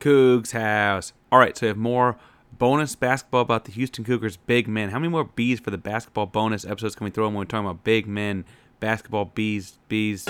Coogs House. All right, so we have more bonus basketball about the Houston Cougars big men. How many more bees for the basketball bonus episodes can we throw in when we're talking about big men, basketball bees, bees?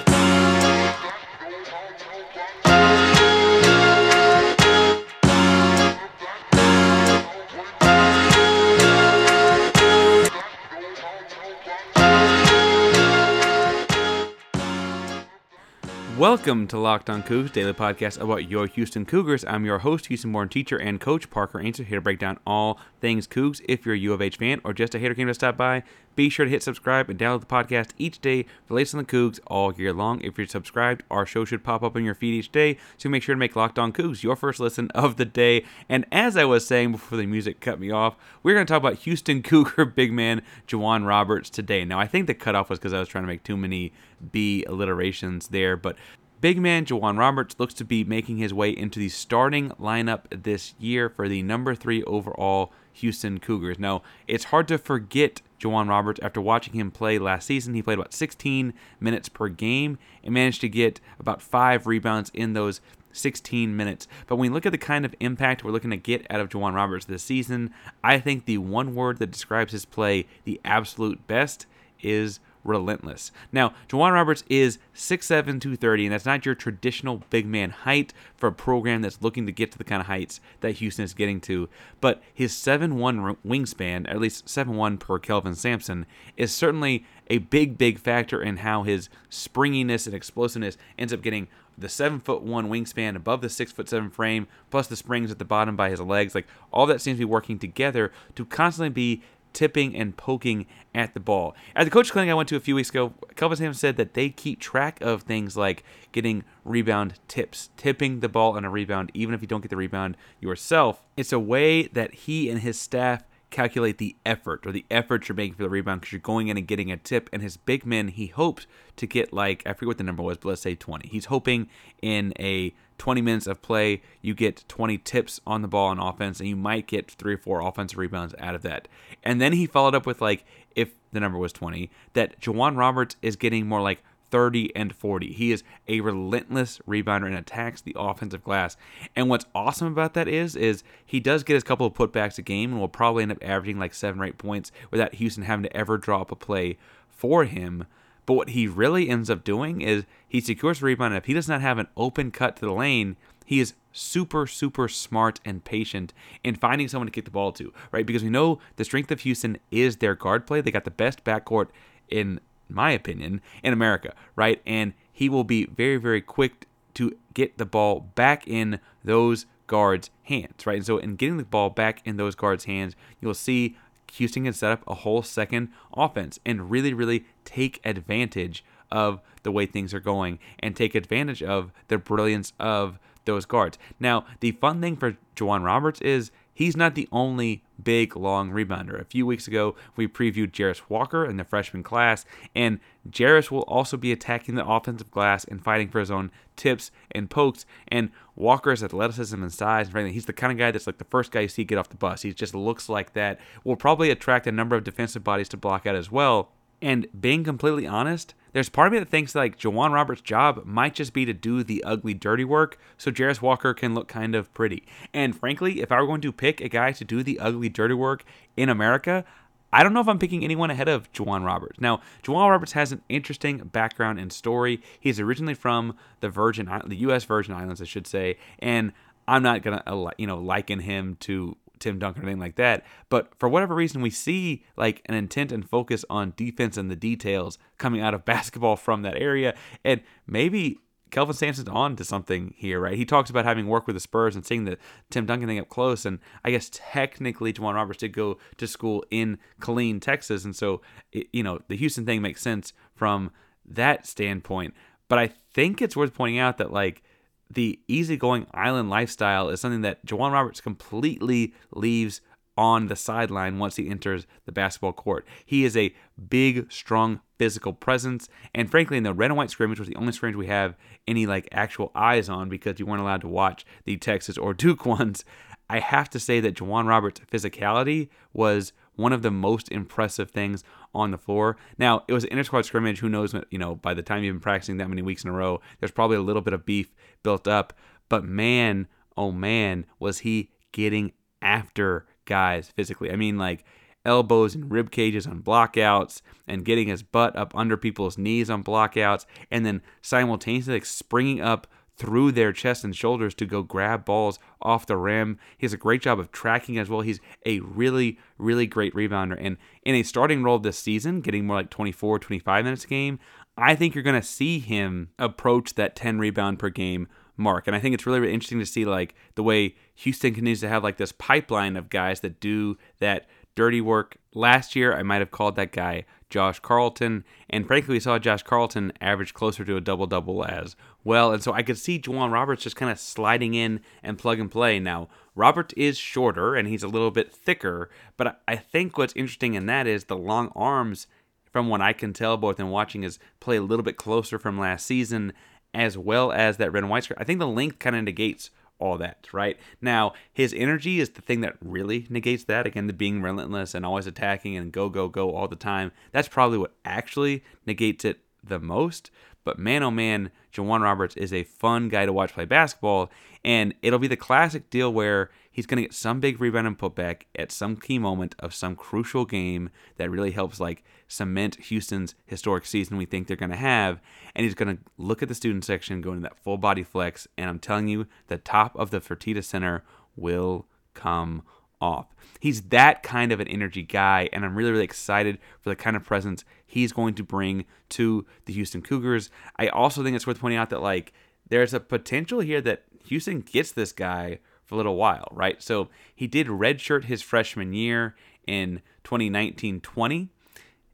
Welcome to Locked On Coogs, daily podcast about your Houston Cougars. I'm your host, Houston-born teacher and coach Parker Ainsworth, here to break down all things Coogs. If you're a U of H fan or just a hater came to stop by, be sure to hit subscribe and download the podcast each day for the latest on the Coogs all year long. If you're subscribed, our show should pop up in your feed each day, so make sure to make Locked On Coogs your first listen of the day. And as I was saying before the music cut me off, we're going to talk about Houston Cougar big man J'Wan Roberts today. Now, I think the cutoff was because I was trying to make too many B alliterations there, but Big man J'Wan Roberts looks to be making his way into the starting lineup this year for the number three overall Houston Cougars. Now, it's hard to forget J'Wan Roberts after watching him play last season. He played about 16 minutes per game and managed to get about five rebounds in those 16 minutes. But when we look at the kind of impact we're looking to get out of J'Wan Roberts this season, I think the one word that describes his play the absolute best is relentless. Now, J'Wan Roberts is 6'7", 230, and that's not your traditional big man height for a program that's looking to get to the kind of heights that Houston is getting to. But his 7'1 wingspan, at least 7'1 per Kelvin Sampson, is certainly a big, big factor in how his springiness and explosiveness ends up getting the seven foot one wingspan above the six foot seven frame, plus the springs at the bottom by his legs. Like all that seems to be working together to constantly be tipping and poking at the ball. At the coach clinic I went to a few weeks ago, Kelvin Sampson said that they keep track of things like getting rebound tips, tipping the ball on a rebound, even if you don't get the rebound yourself. It's a way that he and his staff calculate the effort or the effort you're making for the rebound because you're going in and getting a tip. And his big men, he hopes to get like, I forget what the number was, but let's say 20. He's hoping in a 20 minutes of play, you get 20 tips on the ball on offense, and you might get three or four offensive rebounds out of that. And then he followed up with like, if the number was 20, that J'Wan Roberts is getting more like 30 and 40. He is a relentless rebounder and attacks the offensive glass. And what's awesome about that is is he does get his couple of putbacks a game and will probably end up averaging like 7 or 8 points without Houston having to ever drop a play for him. But what he really ends up doing is he secures the rebound. And if he does not have an open cut to the lane, he is super, super smart and patient in finding someone to kick the ball to, right? Because we know the strength of Houston is their guard play. They got the best backcourt in my opinion, in America, right? And he will be very, very quick to get the ball back in those guards' hands, right? And so, in getting the ball back in those guards' hands, you'll see Houston can set up a whole second offense and really, really take advantage of the way things are going and take advantage of the brilliance of those guards. Now, the fun thing for J'Wan Roberts is he's not the only big, long rebounder. A few weeks ago, we previewed Jarace Walker in the freshman class, and Jarace will also be attacking the offensive glass and fighting for his own tips and pokes. And Walker's athleticism and size, and frankly, he's the kind of guy that's like the first guy you see get off the bus. He just looks like that. Will probably attract a number of defensive bodies to block out as well. And being completely honest, there's part of me that thinks like J'Wan Roberts' job might just be to do the ugly, dirty work so Jarace Walker can look kind of pretty. And frankly, if I were going to pick a guy to do the ugly, dirty work in America, I don't know if I'm picking anyone ahead of J'Wan Roberts. Now, J'Wan Roberts has an interesting background and story. He's originally from the Virgin, the U.S. Virgin Islands, I should say, and I'm not gonna, uh, you know, liken him to Tim Duncan or anything like that. But for whatever reason, we see like an intent and focus on defense and the details coming out of basketball from that area. And maybe Kelvin Sampson's on to something here, right? He talks about having worked with the Spurs and seeing the Tim Duncan thing up close. And I guess technically, J'Wan Roberts did go to school in Killeen, Texas. And so, it, you know, the Houston thing makes sense from that standpoint. But I think it's worth pointing out that, like, the easygoing island lifestyle is something that J'Wan Roberts completely leaves on the sideline once he enters the basketball court. He is a big, strong physical presence, and frankly, in the red and white scrimmage was the only scrimmage we have any like actual eyes on because you weren't allowed to watch the Texas or Duke ones. I have to say that J'Wan Roberts' physicality was one of the most impressive things on the floor. Now, it was an inter squad scrimmage. Who knows, you know, by the time you've been practicing that many weeks in a row, there's probably a little bit of beef built up. But man, oh man, was he getting after guys physically. I mean, like elbows and rib cages on blockouts and getting his butt up under people's knees on blockouts and then simultaneously like springing up through their chest and shoulders to go grab balls off the rim. He has a great job of tracking as well. He's a really, really great rebounder. And in a starting role this season, getting more like 24, 25 minutes a game, I think you're going to see him approach that 10 rebound per game mark. And I think it's really, really interesting to see like the way Houston continues to have like this pipeline of guys that do that dirty work. Last year, I might have called that guy Josh Carlton, and frankly, we saw Josh Carlton average closer to a double double as well. And so I could see J'Wan Roberts just kind of sliding in and plug and play. Now, Robert is shorter and he's a little bit thicker, but I think what's interesting in that is the long arms, from what I can tell, both in watching his play a little bit closer from last season, as well as that red and white skirt. I think the length kind of negates all that, right? Now, his energy is the thing that really negates that. Again, the being relentless and always attacking and go, go, go all the time. That's probably what actually negates it the most. But man, oh man, J'Wan Roberts is a fun guy to watch play basketball. And it'll be the classic deal where he's going to get some big rebound and putback at some key moment of some crucial game that really helps, like, cement Houston's historic season we think they're going to have. And he's going to look at the student section, go into that full body flex. And I'm telling you, the top of the Fertitta Center will come off. He's that kind of an energy guy, and I'm really, really excited for the kind of presence he's going to bring to the Houston Cougars. I also think it's worth pointing out that, like, there's a potential here that Houston gets this guy for a little while, right? So he did redshirt his freshman year in 2019 20.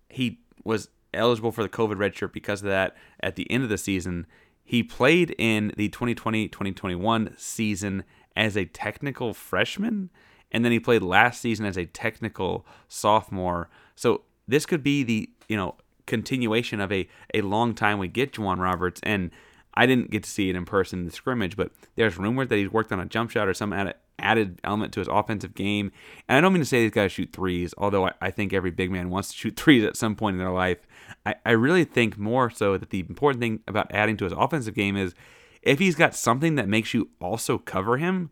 He was eligible for the COVID redshirt because of that at the end of the season. He played in the 2020 2021 season as a technical freshman and then he played last season as a technical sophomore. So this could be the you know continuation of a a long time we get J'Wan Roberts, and I didn't get to see it in person in the scrimmage, but there's rumors that he's worked on a jump shot or some added, added element to his offensive game. And I don't mean to say these guys shoot threes, although I, I think every big man wants to shoot threes at some point in their life. I, I really think more so that the important thing about adding to his offensive game is if he's got something that makes you also cover him,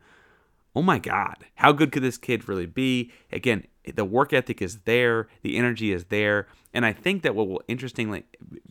oh my God, how good could this kid really be? Again, the work ethic is there, the energy is there. And I think that what will interestingly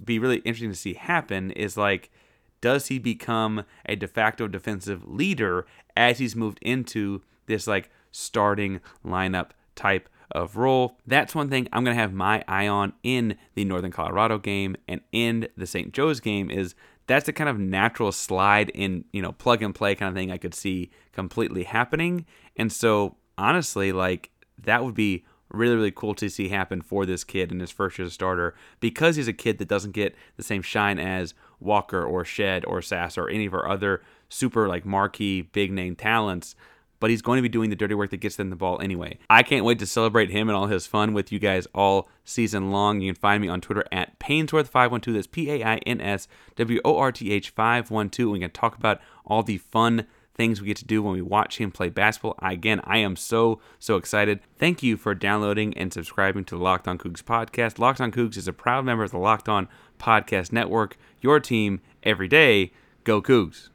be really interesting to see happen is like, does he become a de facto defensive leader as he's moved into this like starting lineup type of role? That's one thing I'm going to have my eye on in the Northern Colorado game and in the St. Joe's game is that's the kind of natural slide in, you know, plug and play kind of thing I could see completely happening. And so, honestly, like that would be really, really cool to see happen for this kid in his first year as a starter because he's a kid that doesn't get the same shine as Walker or Shead or Sass or any of our other super like marquee big name talents but he's going to be doing the dirty work that gets them the ball anyway. I can't wait to celebrate him and all his fun with you guys all season long. You can find me on Twitter at Painsworth512. That's P A I N S W O R T H 512. We can talk about all the fun things we get to do when we watch him play basketball. Again, I am so, so excited. Thank you for downloading and subscribing to the Locked On Coogs podcast. Locked On Coogs is a proud member of the Locked On Podcast Network, your team every day. Go Coogs.